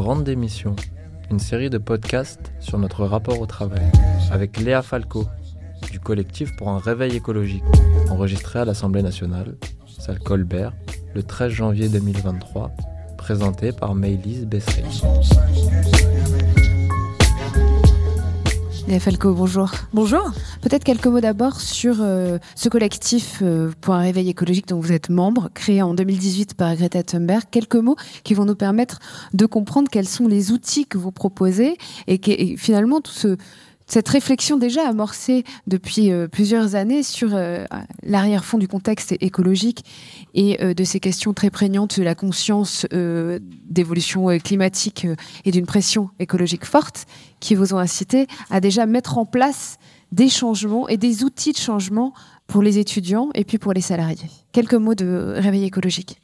Grande Démission, une série de podcasts sur notre rapport au travail, avec Léa Falco, du collectif pour un réveil écologique, enregistré à l'Assemblée nationale, salle Colbert, le 13 janvier 2023, présenté par Maëlys Bessry. Léa Falco, bonjour. Bonjour. Peut-être quelques mots d'abord sur euh, ce collectif euh, pour un réveil écologique dont vous êtes membre, créé en 2018 par Greta Thunberg. Quelques mots qui vont nous permettre de comprendre quels sont les outils que vous proposez et, et finalement tout ce, cette réflexion déjà amorcée depuis euh, plusieurs années sur euh, l'arrière-fond du contexte écologique et euh, de ces questions très prégnantes de la conscience d'évolution climatique et d'une pression écologique forte qui vous ont incité à déjà mettre en place des changements et des outils de changement pour les étudiants et puis pour les salariés. Quelques mots de réveil écologique.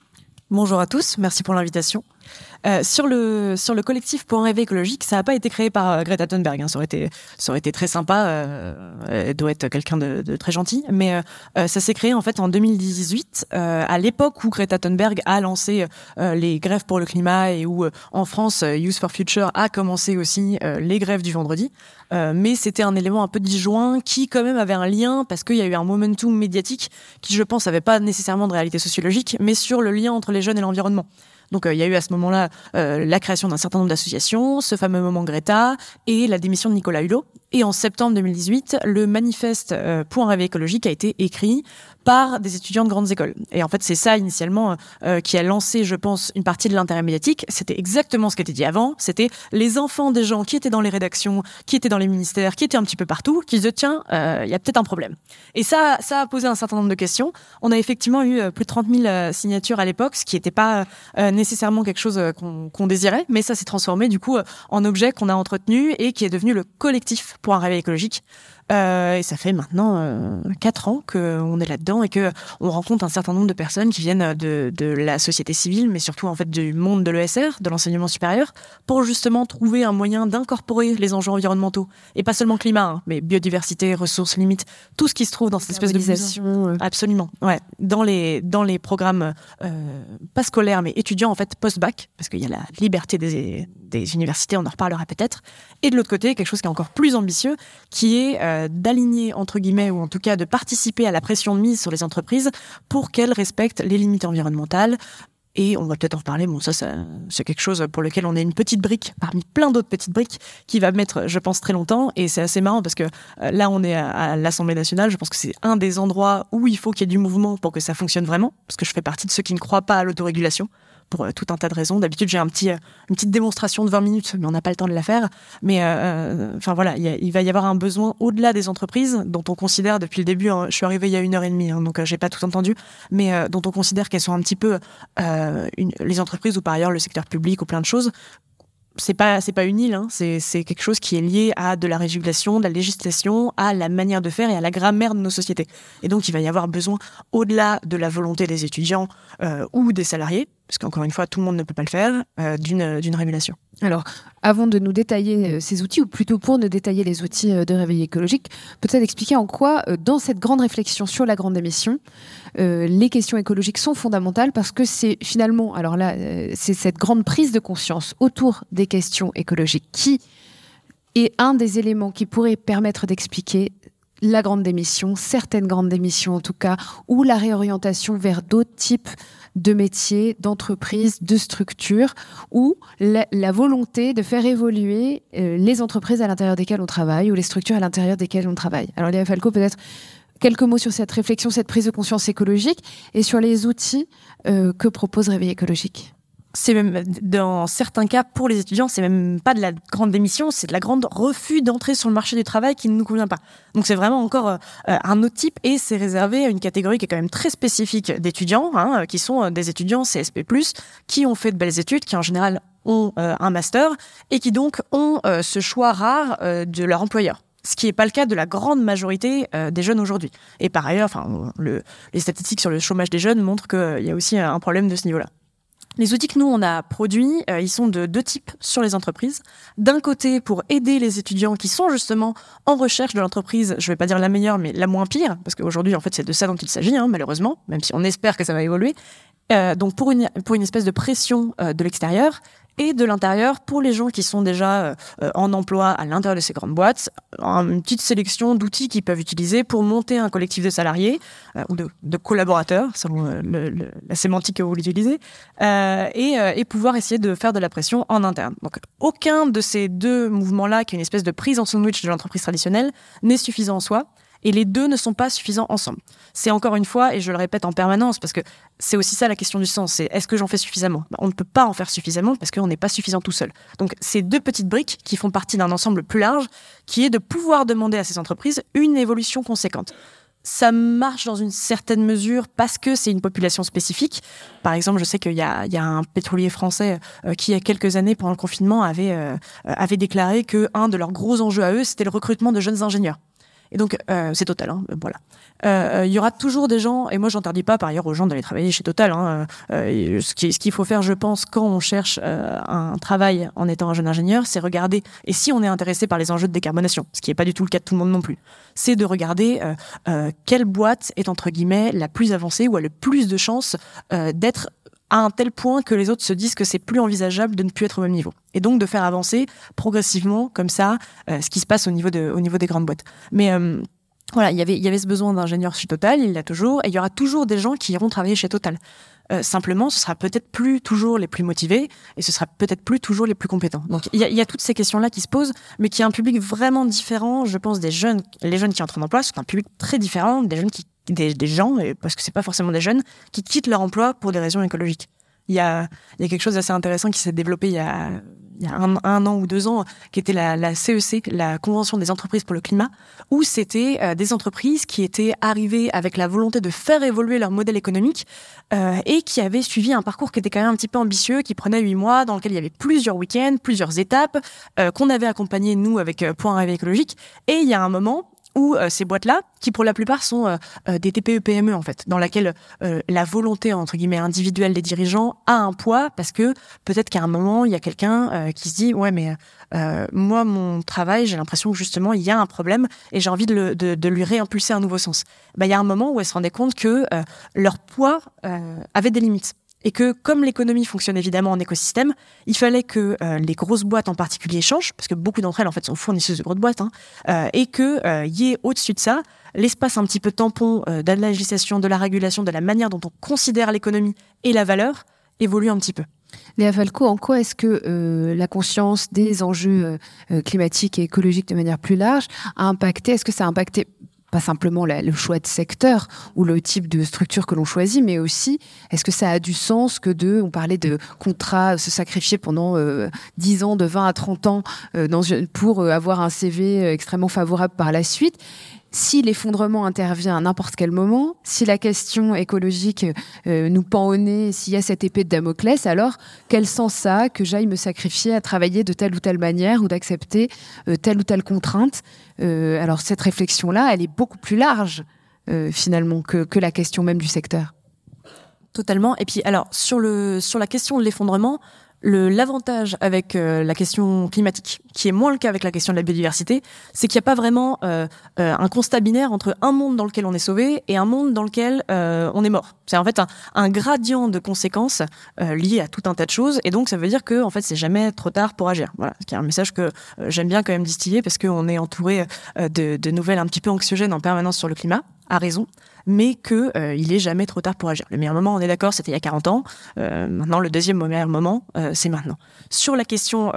Bonjour à tous, merci pour l'invitation. Euh, sur le sur le collectif pour un rêve écologique, ça n'a pas été créé par euh, Greta Thunberg. Hein. Ça aurait été ça aurait été très sympa. Euh, elle doit être quelqu'un de, de, très gentil, mais ça s'est créé en fait en 2018, à l'époque où Greta Thunberg a lancé les grèves pour le climat et où en France Youth for Future a commencé aussi les grèves du vendredi. mais c'était un élément un peu disjoint qui quand même avait un lien parce qu'il y a eu un momentum médiatique qui, je pense, avait pas nécessairement de réalité sociologique, mais sur le lien entre les jeunes et l'environnement. Donc euh, il y a eu à ce moment-là euh, la création d'un certain nombre d'associations, ce fameux moment Greta et la démission de Nicolas Hulot. Et en septembre 2018, le manifeste euh, pour un rêve écologique a été écrit par des étudiants de grandes écoles. Et en fait, c'est ça initialement euh, qui a lancé, je pense, une partie de l'intérêt médiatique. C'était exactement ce qui était dit avant. C'était les enfants des gens qui étaient dans les rédactions, qui étaient dans les ministères, qui étaient un petit peu partout, qui disaient tiens, euh, il y a peut-être un problème. Et ça, ça a posé un certain nombre de questions. On a effectivement eu euh, plus de 30 000 signatures à l'époque, ce qui n'était pas nécessairement quelque chose qu'on désirait, mais ça s'est transformé du coup en objet qu'on a entretenu et qui est devenu le collectif pour un réveil écologique. Euh, et ça fait maintenant euh, quatre ans qu'on est là-dedans et que on rencontre un certain nombre de personnes qui viennent de, de la société civile, mais surtout en fait du monde de l'ESR, de l'enseignement supérieur, pour justement trouver un moyen d'incorporer les enjeux environnementaux. Et pas seulement climat, hein, mais biodiversité, ressources limites, tout ce qui se trouve dans cette espèce de euh. Absolument, ouais, dans les dans les programmes euh, pas scolaires mais étudiants en fait post-bac, parce qu'il y a la liberté des des universités, on en reparlera peut-être, et de l'autre côté quelque chose qui est encore plus ambitieux, qui est euh, d'aligner, entre guillemets, ou en tout cas de participer à la pression mise sur les entreprises pour qu'elles respectent les limites environnementales, et on va peut-être en reparler. Bon, ça, c'est quelque chose pour lequel on est une petite brique parmi plein d'autres petites briques qui va mettre, je pense, très longtemps. Et c'est assez marrant parce que euh, là, on est à l'Assemblée nationale. Je pense que c'est un des endroits où il faut qu'il y ait du mouvement pour que ça fonctionne vraiment. Parce que je fais partie de ceux qui ne croient pas à l'autorégulation pour euh, tout un tas de raisons. D'habitude, j'ai un petit, euh, une petite démonstration de 20 minutes, mais on n'a pas le temps de la faire. Mais euh, enfin voilà, il, va y avoir un besoin au-delà des entreprises dont on considère depuis le début. Hein, je suis arrivée il y a une heure et demie, hein, donc j'ai pas tout entendu, mais dont on considère qu'elles sont un petit peu les entreprises ou par ailleurs le secteur public ou plein de choses c'est pas c'est pas une île, hein. c'est quelque chose qui est lié à de la régulation, de la législation, à la manière de faire et à la grammaire de nos sociétés. Et donc il va y avoir besoin, au-delà de la volonté des étudiants euh, ou des salariés, parce qu'encore une fois tout le monde ne peut pas le faire, euh, d'une d'une régulation. Alors, avant de nous détailler euh, ces outils, ou plutôt pour nous détailler les outils euh, de réveil écologique, peut-être expliquer en quoi, euh, dans cette grande réflexion sur la grande émission, les questions écologiques sont fondamentales parce que c'est finalement, alors là, c'est cette grande prise de conscience autour des questions écologiques qui est un des éléments qui pourrait permettre d'expliquer la grande démission, certaines grandes démissions en tout cas, ou la réorientation vers d'autres types de métiers, d'entreprises, de structures, ou la, volonté de faire évoluer euh, les entreprises à l'intérieur desquelles on travaille ou les structures à l'intérieur desquelles on travaille. Alors Léa Falco, peut-être quelques mots sur cette réflexion, cette prise de conscience écologique et sur les outils euh, que propose Réveil écologique c'est même dans certains cas pour les étudiants, c'est même pas de la grande démission, c'est de la grande refus d'entrer sur le marché du travail qui ne nous convient pas. Donc c'est vraiment encore euh, un autre type et c'est réservé à une catégorie qui est quand même très spécifique d'étudiants, hein, qui sont euh, des étudiants CSP+, qui ont fait de belles études, qui en général ont euh, un master et qui donc ont ce choix rare de leur employeur ce qui n'est pas le cas de la grande majorité des jeunes aujourd'hui. Et par ailleurs, enfin, le, les statistiques sur le chômage des jeunes montrent qu'il y a aussi un problème de ce niveau-là. Les outils que nous, on a produits, euh, ils sont de deux types sur les entreprises. D'un côté, pour aider les étudiants qui sont justement en recherche de l'entreprise, je vais pas dire la meilleure, mais la moins pire, parce qu'aujourd'hui, en fait, c'est de ça dont il s'agit, hein, malheureusement, même si on espère que ça va évoluer. Euh, donc pour une, pour une espèce de pression euh, de l'extérieur et de l'intérieur pour les gens qui sont déjà euh, en emploi à l'intérieur de ces grandes boîtes, une petite sélection d'outils qu'ils peuvent utiliser pour monter un collectif de salariés euh, ou de, collaborateurs, selon euh, la sémantique que vous l'utilisez, et, et, pouvoir essayer de faire de la pression en interne. Donc aucun de ces deux mouvements-là, qui est une espèce de prise en sandwich de l'entreprise traditionnelle, n'est suffisant en soi et les deux ne sont pas suffisants ensemble. C'est encore une fois, et je le répète en permanence, parce que c'est aussi ça la question du sens, c'est est-ce que j'en fais suffisamment? Bah, On ne peut pas en faire suffisamment parce qu'on n'est pas suffisant tout seul. Donc c'est deux petites briques qui font partie d'un ensemble plus large, qui est de pouvoir demander à ces entreprises une évolution conséquente ça marche dans une certaine mesure parce que c'est une population spécifique. Par exemple, je sais qu'il y, a, un pétrolier français euh, qui, il y a quelques années, pendant le confinement, avait, euh, avait déclaré que un de leurs gros enjeux à eux, c'était le recrutement de jeunes ingénieurs. Et donc, euh, c'est Total, hein, voilà. Euh, euh, il y aura toujours des gens, et moi j'interdis pas par ailleurs aux gens d'aller travailler chez Total. Hein, qu'il ce qu'il faut faire, je pense, quand on cherche un travail en étant un jeune ingénieur, c'est regarder, et si on est intéressé par les enjeux de décarbonation, ce qui n'est pas du tout le cas de tout le monde non plus, c'est de regarder quelle boîte est entre guillemets la plus avancée ou a le plus de chances d'être à un tel point que les autres se disent que c'est plus envisageable de ne plus être au même niveau. Et donc de faire avancer progressivement, comme ça, euh, ce qui se passe au niveau, de, au niveau des grandes boîtes. Mais euh, voilà, y il y avait ce besoin d'ingénieurs chez Total, il l'a toujours, et il y aura toujours des gens qui iront travailler chez Total. Euh, simplement, ce sera peut-être plus toujours les plus motivés et ce sera peut-être plus toujours les plus compétents. Donc, il y, a toutes ces questions-là qui se posent, mais qui a un public vraiment différent. Je pense des jeunes, les jeunes qui entrent en emploi, c'est un public très différent des jeunes qui des, gens, parce que c'est pas forcément des jeunes, qui quittent leur emploi pour des raisons écologiques. Il y a, il y a quelque chose d'assez intéressant qui s'est développé il y a, il y a un, an ou deux ans, qui était la, CEC, la Convention des entreprises pour le climat, où c'était euh, des entreprises qui étaient arrivées avec la volonté de faire évoluer leur modèle économique euh, et qui avaient suivi un parcours qui était quand même un petit peu ambitieux, qui prenait huit mois, dans lequel il y avait plusieurs week-ends, plusieurs étapes, euh, qu'on avait accompagné nous avec Point Rêve écologique. Et il y a un moment, ou euh, ces boîtes-là, qui pour la plupart sont euh, euh, des TPE-PME en fait, dans laquelle la volonté entre guillemets individuelle des dirigeants a un poids parce que peut-être qu'à un moment il y a quelqu'un qui se dit ouais mais moi mon travail j'ai l'impression que justement il y a un problème et j'ai envie de, de, lui réimpulser un nouveau sens. Bah, il y a un moment où elles se rendaient compte que leur poids avait des limites et que comme l'économie fonctionne évidemment en écosystème, il fallait que euh, les grosses boîtes en particulier changent, parce que beaucoup d'entre elles en fait sont fournisseuses de grosses boîtes, hein, euh, et que euh, y ait au-dessus de ça l'espace un petit peu tampon de la législation, de la régulation, de la manière dont on considère l'économie et la valeur évolue un petit peu. Léa Falco, en quoi est-ce que la conscience des enjeux climatiques et écologiques de manière plus large a impacté? Est-ce que ça a impacté pas simplement le choix de secteur ou le type de structure que l'on choisit, mais aussi est-ce que ça a du sens que de, on parlait de contrat, se sacrifier pendant 10 euh, ans, de 20 à 30 ans euh, pour euh, avoir un CV extrêmement favorable par la suite? Si l'effondrement intervient à n'importe quel moment, si la question écologique euh, nous pend au nez, s'il y a cette épée de Damoclès, alors quel sens ça que j'aille me sacrifier à travailler de telle ou telle manière ou d'accepter euh, telle ou telle contrainte? Euh, Alors cette réflexion-là, elle est beaucoup plus large finalement que, que la question même du secteur. Totalement. Et puis alors sur la question de l'effondrement, l'avantage avec euh, la question climatique, qui est moins le cas avec la question de la biodiversité, c'est qu'il n'y a pas vraiment euh, euh, un constat binaire entre un monde dans lequel on est sauvé et un monde dans lequel on est mort. C'est en fait un, un, gradient de conséquences lié à tout un tas de choses, et donc ça veut dire que en fait c'est jamais trop tard pour agir. Voilà, c'est un message que j'aime bien quand même distiller parce qu'on est entouré de, de nouvelles un petit peu anxiogènes en permanence sur le climat, à raison mais que euh, il jamais trop tard pour agir. Le meilleur moment, on est d'accord, c'était il y a 40 ans. Euh, maintenant, le deuxième meilleur moment, euh, c'est maintenant. Sur la question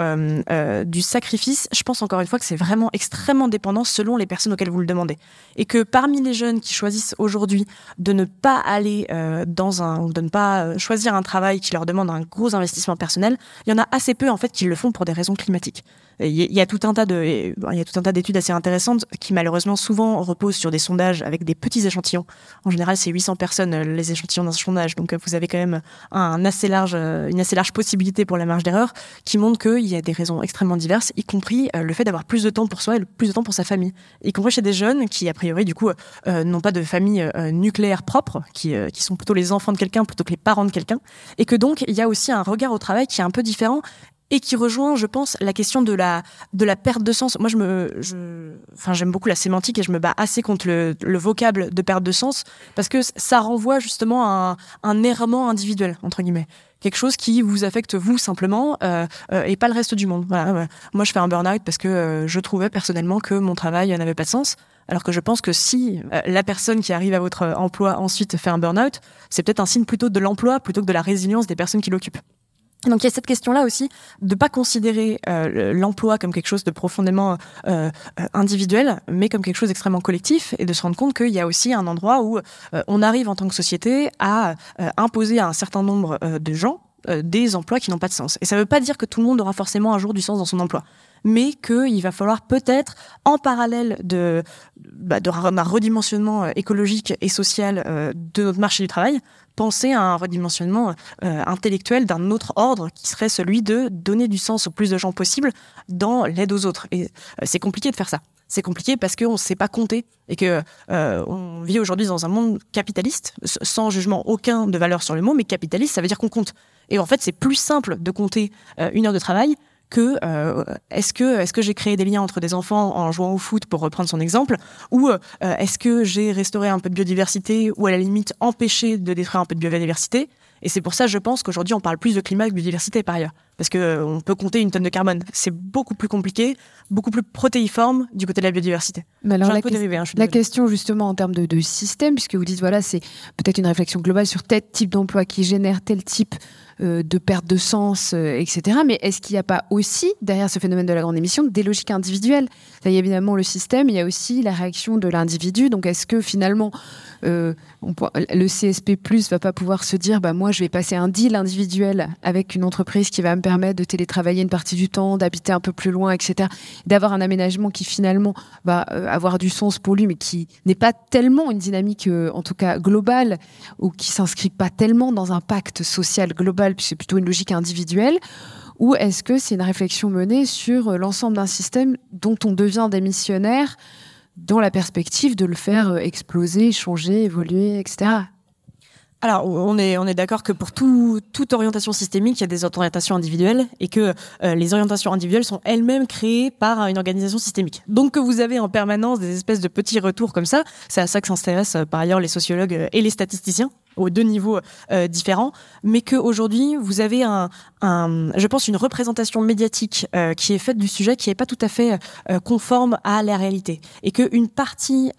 du sacrifice, je pense encore une fois que c'est vraiment extrêmement dépendant selon les personnes auxquelles vous le demandez, et que parmi les jeunes qui choisissent aujourd'hui de ne pas aller dans un, ou de ne pas choisir un travail qui leur demande un gros investissement personnel, il y en a assez peu en fait qui le font pour des raisons climatiques. Il y a tout un tas d'études assez intéressantes qui malheureusement souvent reposent sur des sondages avec des petits échantillons. En général, c'est 800 personnes euh, les échantillons d'un sondage, donc euh, vous avez quand même un assez large, euh, une assez large possibilité pour la marge d'erreur, qui montre qu'il y a des raisons extrêmement diverses, y compris le fait d'avoir plus de temps pour soi et plus de temps pour sa famille, y compris chez des jeunes qui a priori du coup n'ont pas de famille nucléaire propre, qui, qui sont plutôt les enfants de quelqu'un plutôt que les parents de quelqu'un, et que donc il y a aussi un regard au travail qui est un peu différent et qui rejoint, je pense, la question de la de la perte de sens. Moi, je me, je, enfin, j'aime beaucoup la sémantique et je me bats assez contre le, le vocable de perte de sens parce que ça renvoie justement à un, un errement individuel entre guillemets quelque chose qui vous affecte vous simplement euh, euh, et pas le reste du monde. Voilà. Moi, je fais un burn-out parce que euh, je trouvais personnellement que mon travail n'avait pas de sens. Alors que je pense que si euh, la personne qui arrive à votre emploi ensuite fait un burn-out, c'est peut-être un signe plutôt de l'emploi plutôt que de la résilience des personnes qui l'occupent. Donc il y a cette question-là aussi de pas considérer euh, l'emploi comme quelque chose de profondément euh, individuel, mais comme quelque chose d'extrêmement collectif, et de se rendre compte qu'il y a aussi un endroit où on arrive en tant que société à imposer à un certain nombre de gens des emplois qui n'ont pas de sens. Et ça ne veut pas dire que tout le monde aura forcément un jour du sens dans son emploi mais qu'il va falloir peut-être, en parallèle de, bah, redimensionnement euh, écologique et social euh, de notre marché du travail, penser à un redimensionnement euh, intellectuel d'un autre ordre qui serait celui de donner du sens au plus de gens possible dans l'aide aux autres. Et c'est compliqué de faire ça. C'est compliqué parce qu'on ne sait pas compter et que on vit aujourd'hui dans un monde capitaliste, sans jugement aucun de valeur sur le mot, mais capitaliste, ça veut dire qu'on compte. Et en fait, c'est plus simple de compter une heure de travail que euh, est-ce que est-ce que j'ai créé des liens entre des enfants en jouant au foot pour reprendre son exemple ou euh, est-ce que j'ai restauré un peu de biodiversité ou à la limite empêché de détruire un peu de biodiversité? Et c'est pour ça je pense qu'aujourd'hui on parle plus de climat que de biodiversité par ailleurs parce que euh, peut compter une tonne de carbone c'est beaucoup plus compliqué beaucoup plus protéiforme du côté de la biodiversité mais alors la, hein, la question justement en termes de, de système puisque vous dites voilà c'est peut-être une réflexion globale sur tel type d'emploi qui génère tel type euh, de perte de sens, euh, etc. Mais est-ce qu'il n'y a pas aussi, derrière ce phénomène de la grande émission, des logiques individuelles? Il y a évidemment le système, il y a aussi la réaction de l'individu. Donc est-ce que finalement, euh, le CSP va pas pouvoir se dire, bah, moi je vais passer un deal individuel avec une entreprise qui va me permettre de télétravailler une partie du temps, d'habiter un peu plus loin, etc. D'avoir un aménagement qui finalement va avoir du sens pour lui, mais qui n'est pas tellement une dynamique, en tout cas globale, ou qui s'inscrit pas tellement dans un pacte social global puis c'est plutôt une logique individuelle, ou est-ce que c'est une réflexion menée sur euh, l'ensemble d'un système dont on devient démissionnaire dans la perspective de le faire euh, exploser, changer, évoluer, etc. Alors, on est, on est d'accord que pour tout, toute orientation systémique, il y a des orientations individuelles et que euh, les orientations individuelles sont elles-mêmes créées par une organisation systémique. Donc, que vous avez en permanence des espèces de petits retours comme ça, c'est à ça que s'intéressent par ailleurs les sociologues et les statisticiens aux deux niveaux euh, différents, mais qu'aujourd'hui, vous avez un, un, je pense, une représentation médiatique euh, qui est faite du sujet qui n'est pas tout à fait euh, conforme à la réalité. Et qu'une partie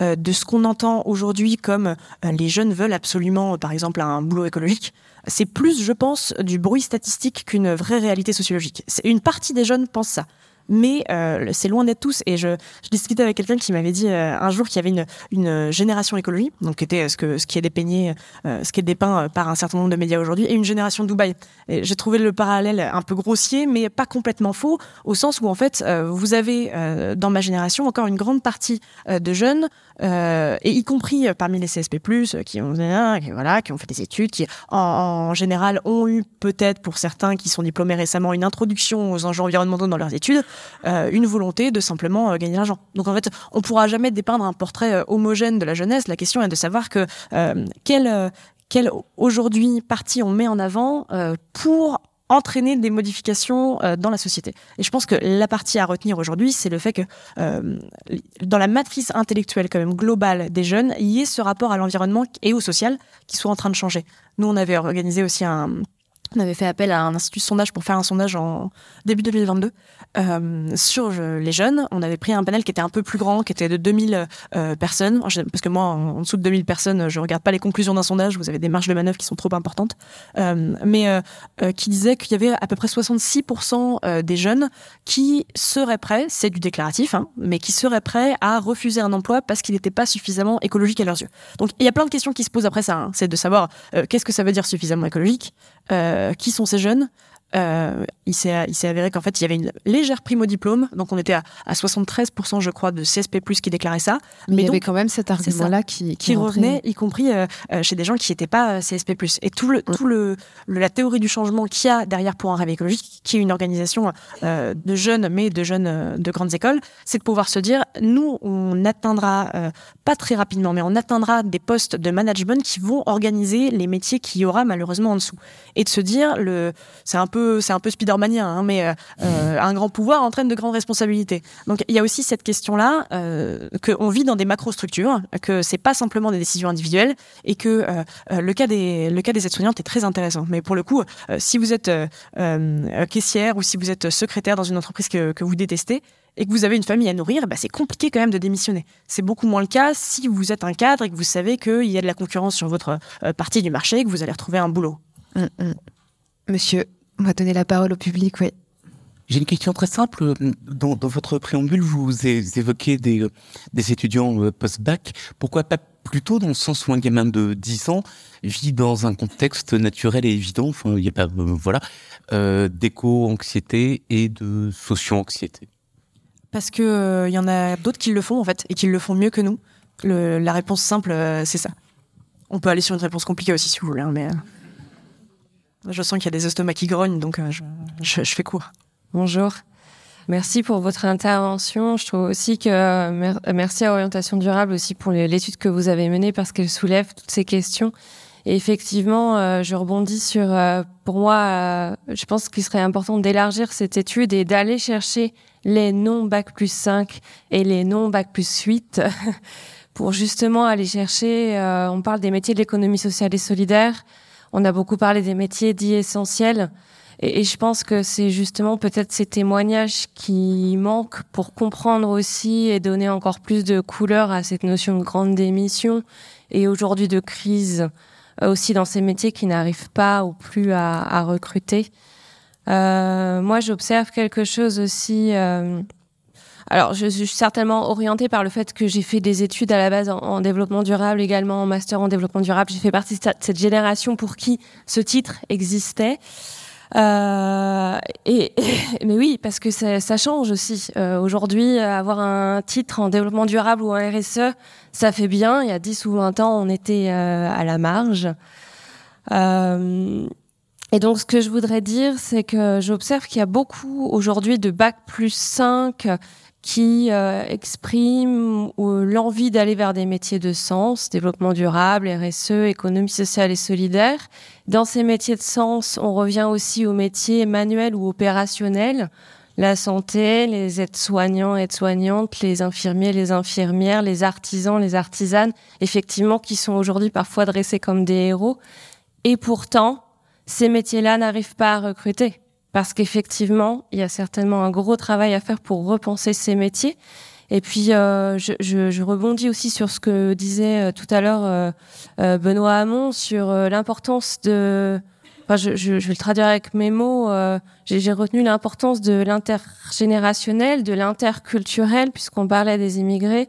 de ce qu'on entend aujourd'hui comme les jeunes veulent absolument, par exemple, un boulot écologique, c'est plus, je pense, du bruit statistique qu'une vraie réalité sociologique. Une partie des jeunes pensent ça mais euh, c'est loin d'être tous. Et je, discutais avec quelqu'un qui m'avait dit euh, un jour qu'il y avait une, génération écologie, donc qui était ce, que, ce qui est dépeigné, euh, ce qui est dépeint par un certain nombre de médias aujourd'hui, et une génération Dubaï. J'ai trouvé le parallèle un peu grossier, mais pas complètement faux, au sens où en fait, vous avez dans ma génération encore une grande partie de jeunes, et y compris parmi les CSP+, qui ont voilà, qui ont fait des études, qui en général ont eu peut-être pour certains qui sont diplômés récemment une introduction aux enjeux environnementaux dans leurs études, euh, une volonté de simplement euh, gagner de l'argent. Donc en fait, on pourra jamais dépeindre un portrait euh, homogène de la jeunesse. La question est de savoir que quelle, quelle aujourd'hui partie on met en avant pour entraîner des modifications dans la société. Et je pense que la partie à retenir aujourd'hui, c'est le fait que dans la matrice intellectuelle quand même globale des jeunes, il y ait ce rapport à l'environnement et au social qui soit en train de changer. Nous, on avait organisé aussi un, on avait fait appel à un institut de sondage pour faire un sondage en début 2022 euh, sur les jeunes. On avait pris un panel qui était un peu plus grand, qui était de 2000 euh, personnes. Parce que moi, en, dessous de 2000 personnes, je regarde pas les conclusions d'un sondage. Vous avez des marges de manœuvre qui sont trop importantes. Euh, mais euh, euh, qui disait qu'il y avait à peu près 66% euh, des jeunes qui seraient prêts, c'est du déclaratif, hein, mais qui seraient prêts à refuser un emploi parce qu'il n'était pas suffisamment écologique à leurs yeux. Donc il y a plein de questions qui se posent après ça. Hein. C'est de savoir qu'est-ce que ça veut dire suffisamment écologique euh, qui sont ces jeunes? Euh, il s'est avéré qu'en fait il y avait une légère prime au diplôme. Donc on était à, à 73% je crois de CSP+ qui déclarait ça. Mais, il y avait quand même cet argument là qui, qui, revenait y compris euh, euh, chez des gens qui n'étaient pas euh, CSP+ et tout le tout le, la théorie du changement qu'il y a derrière pour un rêve écologique qui est une organisation euh, de jeunes mais de jeunes de grandes écoles c'est de pouvoir se dire nous on atteindra pas très rapidement mais on atteindra des postes de management qui vont organiser les métiers qu'il y aura malheureusement en dessous. Et de se dire c'est un peu c'est un peu Spidermanien, hein, mais euh, un grand pouvoir entraîne de grandes responsabilités. Donc il y a aussi cette question-là euh, qu'on vit dans des macrostructures, que c'est pas simplement des décisions individuelles, et que le cas des le cas des aides-soignantes est très intéressant. Mais pour le coup, si vous êtes caissière ou si vous êtes secrétaire dans une entreprise que, vous détestez, et que vous avez une famille à nourrir, bah, c'est compliqué quand même de démissionner. C'est beaucoup moins le cas si vous êtes un cadre et que vous savez qu'il y a de la concurrence sur votre euh, partie du marché et que vous allez retrouver un boulot. Hum, hum. Monsieur, on va donner la parole au public, oui. J'ai une question très simple. Dans, votre préambule, vous évoquez des, des étudiants euh, post-bac. Pourquoi pas plutôt dans le sens où un gamin de 10 ans vit dans un contexte naturel et évident, enfin, il n'y a pas, euh, voilà, d'éco-anxiété et de socio-anxiété parce que il euh, y en a d'autres qui le font en fait et qui le font mieux que nous. Le, la réponse simple, euh, c'est ça. On peut aller sur une réponse compliquée aussi si vous voulez, hein, mais euh, je sens qu'il y a des estomacs qui grognent, donc je, je, je, fais court. Bonjour. Merci pour votre intervention. Je trouve aussi que merci à Orientation Durable aussi pour l'étude que vous avez menée parce qu'elle soulève toutes ces questions. Et effectivement, je rebondis sur, pour moi, je pense qu'il serait important d'élargir cette étude et d'aller chercher les non bac plus 5 et les non bac plus 8 pour justement aller chercher, euh, on parle des métiers de l'économie sociale et solidaire, on a beaucoup parlé des métiers dits essentiels. Et, je pense que c'est justement peut-être ces témoignages qui manquent pour comprendre aussi et donner encore plus de couleur à cette notion de grande démission et aujourd'hui de crise euh, aussi dans ces métiers qui n'arrivent pas ou plus à, recruter. Euh, moi, j'observe quelque chose aussi. Euh, alors, je suis certainement orientée par le fait que j'ai fait des études à la base en, développement durable, également en master en développement durable. J'ai fait partie de cette génération pour qui ce titre existait. Euh, et, mais oui, parce que ça, change aussi. Euh, Aujourd'hui, avoir un titre en développement durable ou en RSE, ça fait bien. Il y a 10 ou 20 ans, on était euh, à la marge. Euh, et donc, ce que je voudrais dire, c'est que j'observe qu'il y a beaucoup aujourd'hui de bac plus 5 qui euh, expriment l'envie d'aller vers des métiers de sens, développement durable, RSE, économie sociale et solidaire. Dans ces métiers de sens, on revient aussi aux métiers manuels ou opérationnels, la santé, les aides-soignants, aides-soignantes, les infirmiers, les infirmières, les artisans, les artisanes, effectivement, qui sont aujourd'hui parfois dressés comme des héros. Et pourtant, ces métiers-là n'arrivent pas à recruter. Parce qu'effectivement, il y a certainement un gros travail à faire pour repenser ces métiers. Et puis, euh, je, je, je, rebondis aussi sur ce que disait euh, tout à l'heure euh, euh Benoît Hamon sur euh, l'importance de... Enfin, je, je, vais le traduire avec mes mots. J'ai retenu l'importance de l'intergénérationnel, de l'interculturel, puisqu'on parlait des immigrés.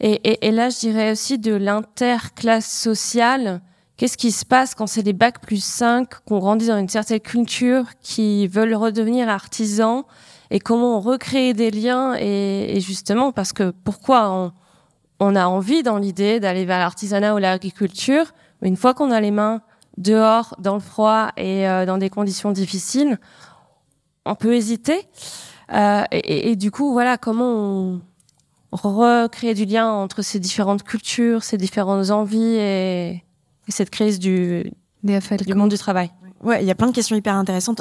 Et, et, et, là, je dirais aussi de l'interclasse sociale Qu'est-ce qui se passe quand c'est des bacs plus 5, qu'on grandit dans une certaine culture, qui veulent redevenir artisans? Et comment on recrée des liens et, justement parce que pourquoi on, on a envie dans l'idée d'aller vers l'artisanat ou l'agriculture, mais une fois qu'on a les mains dehors, dans le froid et euh, dans des conditions difficiles, on peut hésiter. Euh, et, et, du coup, voilà, comment on recrée du lien entre ces différentes cultures, ces différentes envies et, cette crise du, du monde du travail. Ouais, il y a plein de questions hyper intéressantes.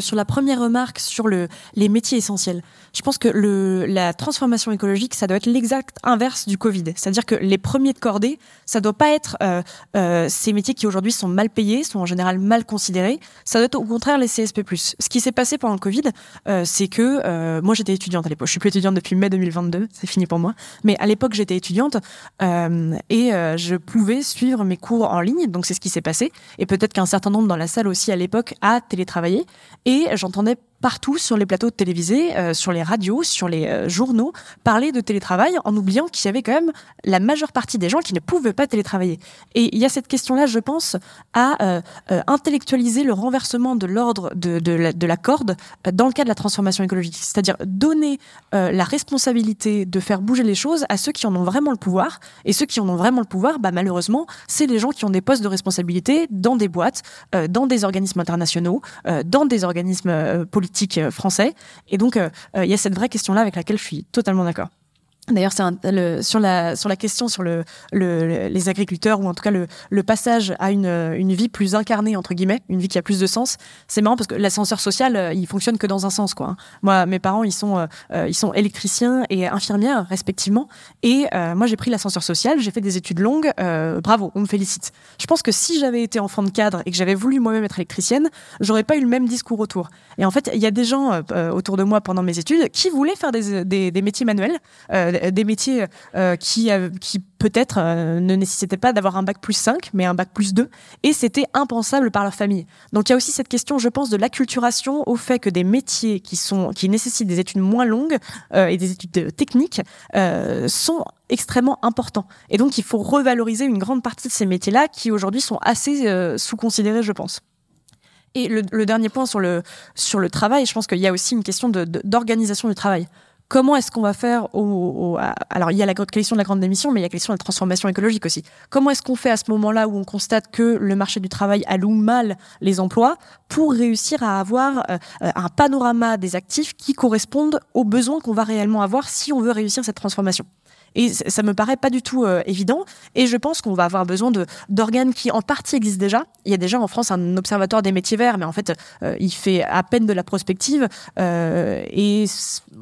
Sur la première remarque sur le, les métiers essentiels, je pense que la transformation écologique, ça doit être l'exact inverse du Covid. C'est-à-dire que les premiers de cordée, ça doit pas être euh, euh, ces métiers qui aujourd'hui sont mal payés, sont en général mal considérés. Ça doit être au contraire les CSP+. Ce qui s'est passé pendant le Covid, euh, c'est que moi j'étais étudiante à l'époque. Je suis plus étudiante depuis mai 2022, c'est fini pour moi. Mais à l'époque j'étais étudiante et je pouvais suivre mes cours en ligne. Donc c'est ce qui s'est passé. Et peut-être qu'un certain nombre dans la salle aussi à l'époque a télétravaillé. Et j'entendais partout sur les plateaux de télévisés, euh, sur les radios, sur les euh, journaux, parler de télétravail en oubliant qu'il y avait quand même la majeure partie des gens qui ne pouvaient pas télétravailler. Et il y a cette question-là, je pense, à euh, intellectualiser le renversement de l'ordre de, la, de, la, corde dans le cas de la transformation écologique. C'est-à-dire donner la responsabilité de faire bouger les choses à ceux qui en ont vraiment le pouvoir. Et ceux qui en ont vraiment le pouvoir, bah, malheureusement, c'est les gens qui ont des postes de responsabilité dans des boîtes, dans des organismes internationaux, dans des organismes politiques euh, français. Et donc, euh, euh, il y a cette vraie question-là avec laquelle je suis totalement d'accord. D'ailleurs, sur la sur la question sur le, le, les agriculteurs ou en tout cas le, passage à une, vie plus incarnée entre guillemets, une vie qui a plus de sens. C'est marrant parce que l'ascenseur social, euh, il fonctionne que dans un sens. Hein. Moi, mes parents, ils sont euh, euh, ils sont électriciens et infirmières respectivement, et moi j'ai pris l'ascenseur social, j'ai fait des études longues. bravo, on me félicite. Je pense que si j'avais été enfant de cadre et que j'avais voulu moi-même être électricienne, j'aurais pas eu le même discours autour. Et en fait, il y a des gens autour de moi pendant mes études qui voulaient faire des, des métiers manuels des métiers euh, qui, euh, qui peut-être euh, ne nécessitaient pas d'avoir un bac plus 5, mais un bac plus 2, et c'était impensable par leur famille. Donc il y a aussi cette question, je pense, de l'acculturation au fait que des métiers qui, sont, qui nécessitent des études moins longues et des études techniques sont extrêmement importants. Et donc il faut revaloriser une grande partie de ces métiers-là qui aujourd'hui sont assez sous-considérés, je pense. Et le, dernier point sur le, sur le travail, je pense qu'il y a aussi une question d'organisation du travail comment est-ce qu'on va faire au, alors il y a la question de la grande démission mais il y a la question de la transformation écologique aussi. Comment est-ce qu'on fait à ce moment-là où on constate que le marché du travail alloue mal les emplois pour réussir à avoir euh, un panorama des actifs qui correspondent aux besoins qu'on va réellement avoir si on veut réussir cette transformation? Et ça me paraît pas du tout euh, évident. Et je pense qu'on va avoir besoin d'organes qui en partie existent déjà. Il y a déjà en France un observatoire des métiers verts, mais en fait, euh, il fait à peine de la prospective. Euh, et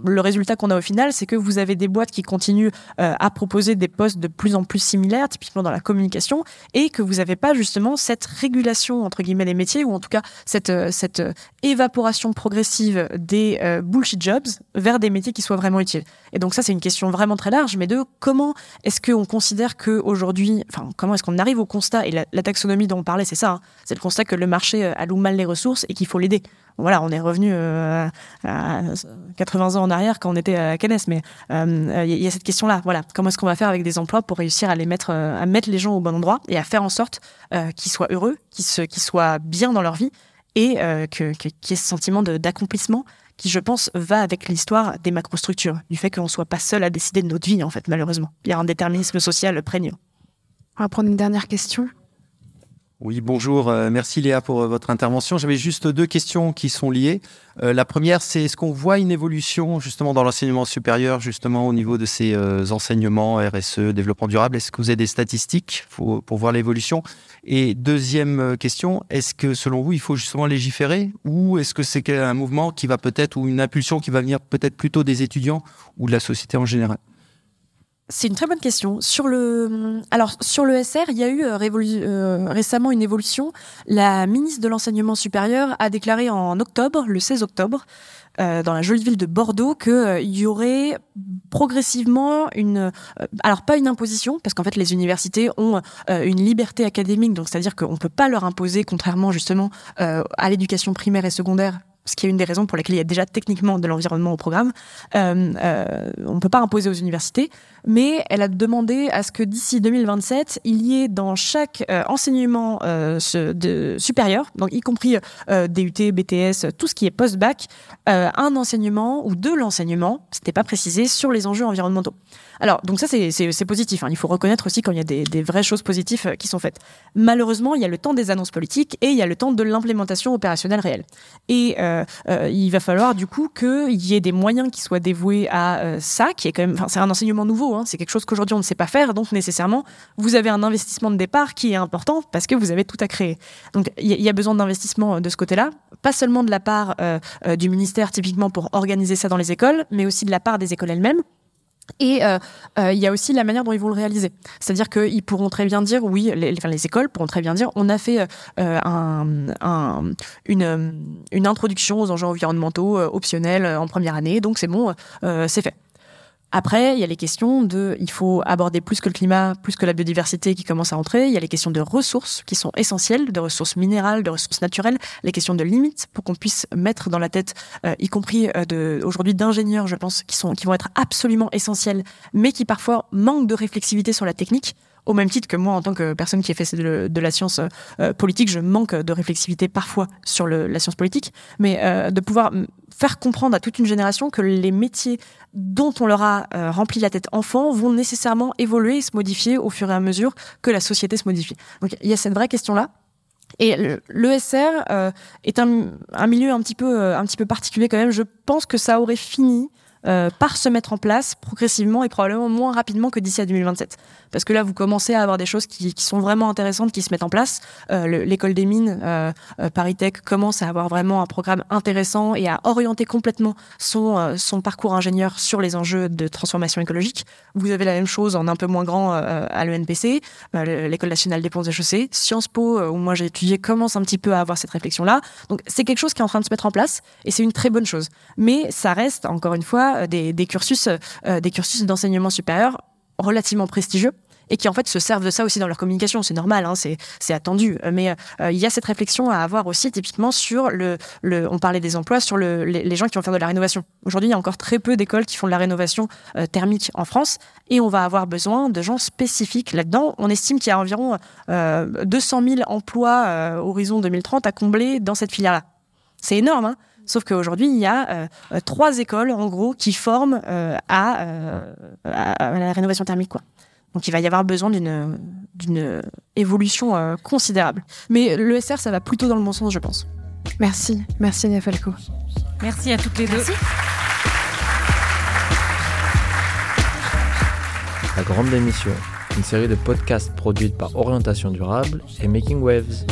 le résultat qu'on a au final, c'est que vous avez des boîtes qui continuent à proposer des postes de plus en plus similaires, typiquement dans la communication, et que vous n'avez pas justement cette régulation entre guillemets des métiers, ou en tout cas cette cette évaporation progressive des bullshit jobs vers des métiers qui soient vraiment utiles. Et donc ça, c'est une question vraiment très large, mais de comment est-ce qu'on considère qu'aujourd'hui, enfin, comment est-ce qu'on arrive au constat, et la, taxonomie dont on parlait, c'est ça, hein, c'est le constat que le marché euh, alloue mal les ressources et qu'il faut l'aider. Voilà, on est revenu euh, à 80 ans en arrière quand on était à Canes, mais euh, il y a cette question-là. Voilà, comment est-ce qu'on va faire avec des emplois pour réussir à les mettre, à mettre les gens au bon endroit et à faire en sorte qu'ils soient heureux, qu'ils soient bien dans leur vie et qu'il y ait ce sentiment d'accomplissement qui, je pense, va avec l'histoire des macrostructures, du fait qu'on ne soit pas seul à décider de notre vie, en fait, malheureusement. Il y a un déterminisme social prégnant. On va prendre une dernière question. Oui, bonjour. Euh, merci Léa pour euh, votre intervention. J'avais juste deux questions qui sont liées. Euh, la première, c'est est-ce qu'on voit une évolution justement dans l'enseignement supérieur, justement au niveau de ces enseignements RSE, développement durable? Est-ce que vous avez des statistiques pour, pour voir l'évolution? Et deuxième question, est-ce que selon vous, il faut justement légiférer ou est-ce que c'est un mouvement qui va peut-être ou une impulsion qui va venir peut-être plutôt des étudiants ou de la société en général? C'est une très bonne question. Sur le, alors SR, il y a eu euh, euh, récemment une évolution. La ministre de l'enseignement supérieur a déclaré en octobre, le 16 octobre, euh, dans la jolie ville de Bordeaux, qu'il y aurait progressivement une, alors pas une imposition, parce qu'en fait les universités ont une liberté académique, c'est-à-dire qu'on peut pas leur imposer, contrairement justement à l'éducation primaire et secondaire, ce qui est une des raisons pour lesquelles il y a déjà techniquement de l'environnement au programme. Euh, euh, on ne peut pas imposer aux universités, mais elle a demandé à ce que d'ici 2027, il y ait dans chaque euh, enseignement supérieur, donc y compris DUT, BTS, tout ce qui est post-bac, un enseignement ou de l'enseignement, c'était pas précisé, sur les enjeux environnementaux. Alors, donc ça, c'est positif. Hein. Il faut reconnaître aussi quand il y a des, des, vraies choses positives qui sont faites. Malheureusement, il y a le temps des annonces politiques et il y a le temps de l'implémentation opérationnelle réelle. Et euh, euh, il va falloir du coup qu'il y ait des moyens qui soient dévoués à euh, ça, qui est quand même, c'est un enseignement nouveau. Hein. C'est quelque chose qu'aujourd'hui on ne sait pas faire, donc nécessairement, vous avez un investissement de départ qui est important parce que vous avez tout à créer. Donc, il y, y, a besoin d'investissement de ce côté-là, pas seulement de la part du ministère typiquement pour organiser ça dans les écoles, mais aussi de la part des écoles elles-mêmes. Et euh, euh, il y a aussi la manière dont ils vont le réaliser. C'est-à-dire qu'ils pourront très bien dire, oui, les, écoles pourront très bien dire, on a fait euh, un, un, une, une introduction aux enjeux environnementaux optionnels en première année, donc c'est bon, c'est fait. Après, il y a les questions de, il faut aborder plus que le climat, plus que la biodiversité qui commence à entrer. Il y a les questions de ressources qui sont essentielles, de ressources minérales, de ressources naturelles, les questions de limites pour qu'on puisse mettre dans la tête, euh, y compris euh, aujourd'hui d'ingénieurs, je pense, qui sont, qui vont être absolument essentiels, mais qui parfois manquent de réflexivité sur la technique au même titre que moi, en tant que personne qui a fait de, la science euh, politique, je manque de réflexivité parfois sur la science politique, mais euh, de pouvoir faire comprendre à toute une génération que les métiers dont on leur a euh, rempli la tête enfant vont nécessairement évoluer et se modifier au fur et à mesure que la société se modifie. Donc il y a cette vraie question-là. Et l'ESR est un, milieu un un petit peu particulier quand même. Je pense que ça aurait fini euh, par se mettre en place progressivement et probablement moins rapidement que d'ici à 2027. Parce que là, vous commencez à avoir des choses qui, sont vraiment intéressantes qui se mettent en place. Euh, L'école des mines, euh, Paris Tech, commence à avoir vraiment un programme intéressant et à orienter complètement son, son parcours ingénieur sur les enjeux de transformation écologique. Vous avez la même chose en un peu moins grand à l'ENPC, l'École nationale des ponts et chaussées. Sciences Po, où moi j'ai étudié, commence un petit peu à avoir cette réflexion-là. Donc c'est quelque chose qui est en train de se mettre en place et c'est une très bonne chose. Mais ça reste, encore une fois, euh, des, cursus, euh, des cursus d'enseignement supérieur relativement prestigieux et qui en fait se servent de ça aussi dans leur communication. C'est normal, hein, c'est attendu. Euh, Mais euh, il y a cette réflexion à avoir aussi typiquement sur le, on parlait des emplois, sur le, les, gens qui vont faire de la rénovation. Aujourd'hui, il y a encore très peu d'écoles qui font de la rénovation euh, thermique en France et on va avoir besoin de gens spécifiques là-dedans. On estime qu'il y a environ euh, 200 000 emplois euh, horizon 2030 à combler dans cette filière-là. C'est énorme, hein Sauf qu'aujourd'hui, il y a euh, trois écoles, en gros, qui forment euh, à, euh, à, la rénovation thermique, quoi. Donc, il va y avoir besoin d'une d'une évolution euh, considérable. Mais l'ESR, ça va plutôt dans le bon sens, je pense. Merci, merci Léa Falco. Merci à toutes les deux. La Grande Démission, une série de podcasts produite par Orientation Durable et Making Waves.